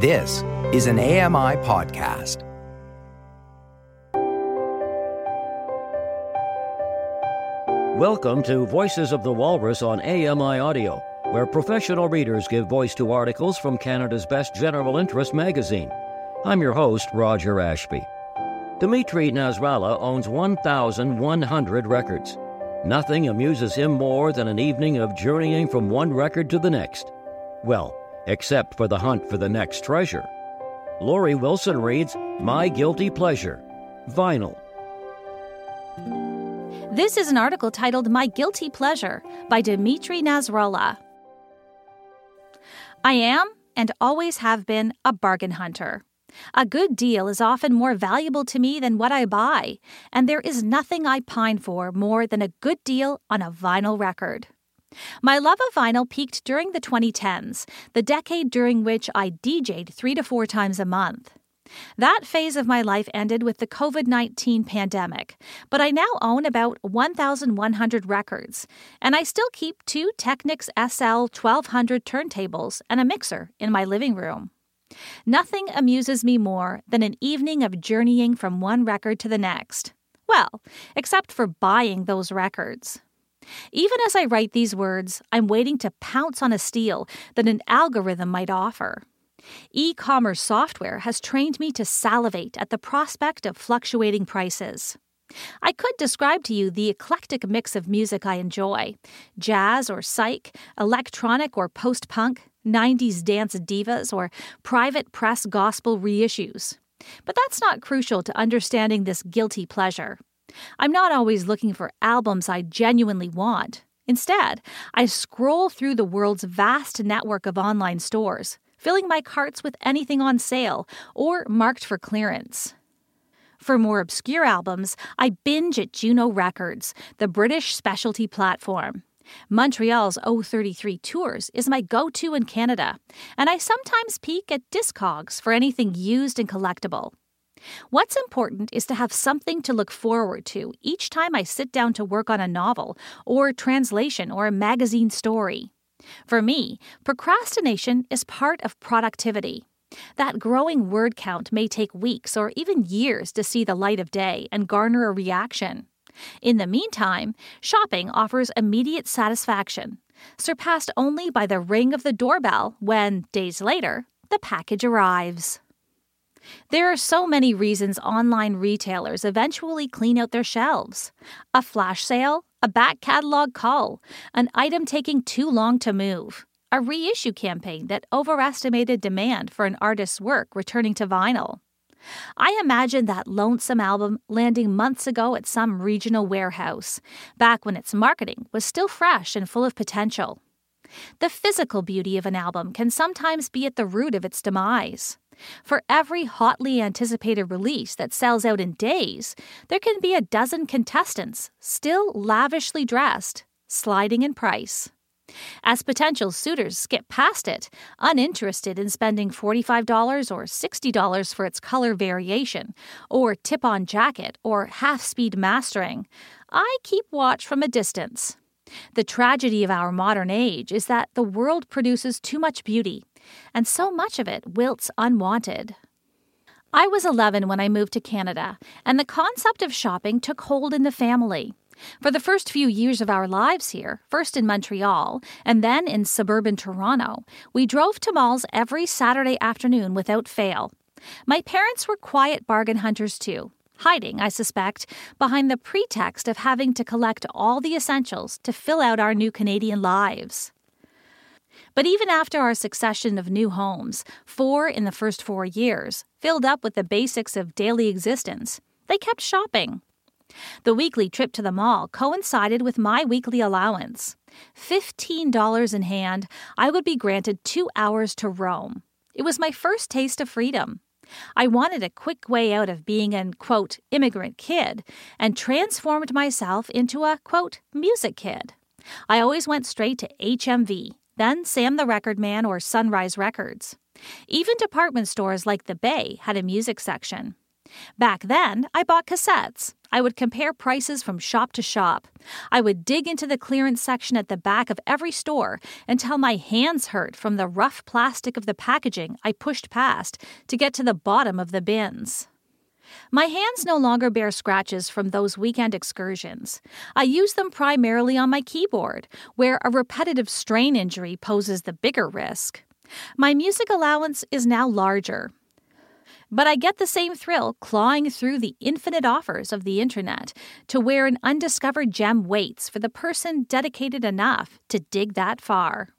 This is an AMI podcast. Welcome to Voices of the Walrus on AMI Audio, where professional readers give voice to articles from Canada's best general interest magazine. I'm your host, Roger Ashby. Dimitri Nasrallah owns 1,100 records. Nothing amuses him more than an evening of journeying from one record to the next. Well, except for the hunt for the next treasure. Laurie Wilson reads My Guilty Pleasure Vinyl. This is an article titled My Guilty Pleasure by Dimitri Nasrallah. I am and always have been a bargain hunter. A good deal is often more valuable to me than what I buy, and there is nothing I pine for more than a good deal on a vinyl record. My love of vinyl peaked during the 2010s, the decade during which I DJed three to four times a month. That phase of my life ended with the COVID 19 pandemic, but I now own about 1,100 records, and I still keep two Technics SL 1200 turntables and a mixer in my living room. Nothing amuses me more than an evening of journeying from one record to the next. Well, except for buying those records. Even as I write these words, I'm waiting to pounce on a steal that an algorithm might offer. E commerce software has trained me to salivate at the prospect of fluctuating prices. I could describe to you the eclectic mix of music I enjoy jazz or psych, electronic or post punk, 90s dance divas, or private press gospel reissues. But that's not crucial to understanding this guilty pleasure. I'm not always looking for albums I genuinely want. Instead, I scroll through the world's vast network of online stores, filling my carts with anything on sale or marked for clearance. For more obscure albums, I binge at Juno Records, the British specialty platform. Montreal's Aux 33 Tours is my go to in Canada, and I sometimes peek at Discogs for anything used and collectible. What's important is to have something to look forward to each time I sit down to work on a novel, or translation, or a magazine story. For me, procrastination is part of productivity. That growing word count may take weeks or even years to see the light of day and garner a reaction. In the meantime, shopping offers immediate satisfaction, surpassed only by the ring of the doorbell when, days later, the package arrives. There are so many reasons online retailers eventually clean out their shelves a flash sale, a back catalog call, an item taking too long to move, a reissue campaign that overestimated demand for an artist's work returning to vinyl. I imagine that lonesome album landing months ago at some regional warehouse, back when its marketing was still fresh and full of potential. The physical beauty of an album can sometimes be at the root of its demise. For every hotly anticipated release that sells out in days, there can be a dozen contestants, still lavishly dressed, sliding in price. As potential suitors skip past it, uninterested in spending $45 or $60 for its color variation, or tip on jacket, or half speed mastering, I keep watch from a distance. The tragedy of our modern age is that the world produces too much beauty, and so much of it wilts unwanted. I was 11 when I moved to Canada, and the concept of shopping took hold in the family. For the first few years of our lives here, first in Montreal and then in suburban Toronto, we drove to malls every Saturday afternoon without fail. My parents were quiet bargain hunters too, hiding, I suspect, behind the pretext of having to collect all the essentials to fill out our new Canadian lives. But even after our succession of new homes, four in the first four years, filled up with the basics of daily existence, they kept shopping. The weekly trip to the mall coincided with my weekly allowance. $15 in hand, I would be granted two hours to roam. It was my first taste of freedom. I wanted a quick way out of being an, quote, immigrant kid and transformed myself into a, quote, music kid. I always went straight to HMV, then Sam the Record Man or Sunrise Records. Even department stores like the Bay had a music section. Back then, I bought cassettes. I would compare prices from shop to shop. I would dig into the clearance section at the back of every store until my hands hurt from the rough plastic of the packaging I pushed past to get to the bottom of the bins. My hands no longer bear scratches from those weekend excursions. I use them primarily on my keyboard, where a repetitive strain injury poses the bigger risk. My music allowance is now larger. But I get the same thrill clawing through the infinite offers of the internet to where an undiscovered gem waits for the person dedicated enough to dig that far.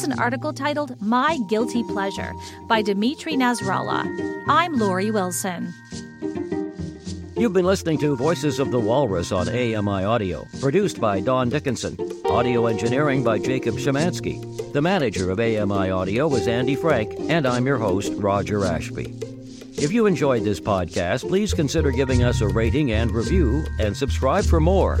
Was an article titled My Guilty Pleasure by Dimitri Nasrallah. I'm Laurie Wilson. You've been listening to Voices of the Walrus on AMI Audio, produced by Don Dickinson. Audio engineering by Jacob Shemansky. The manager of AMI Audio is Andy Frank, and I'm your host, Roger Ashby. If you enjoyed this podcast, please consider giving us a rating and review, and subscribe for more.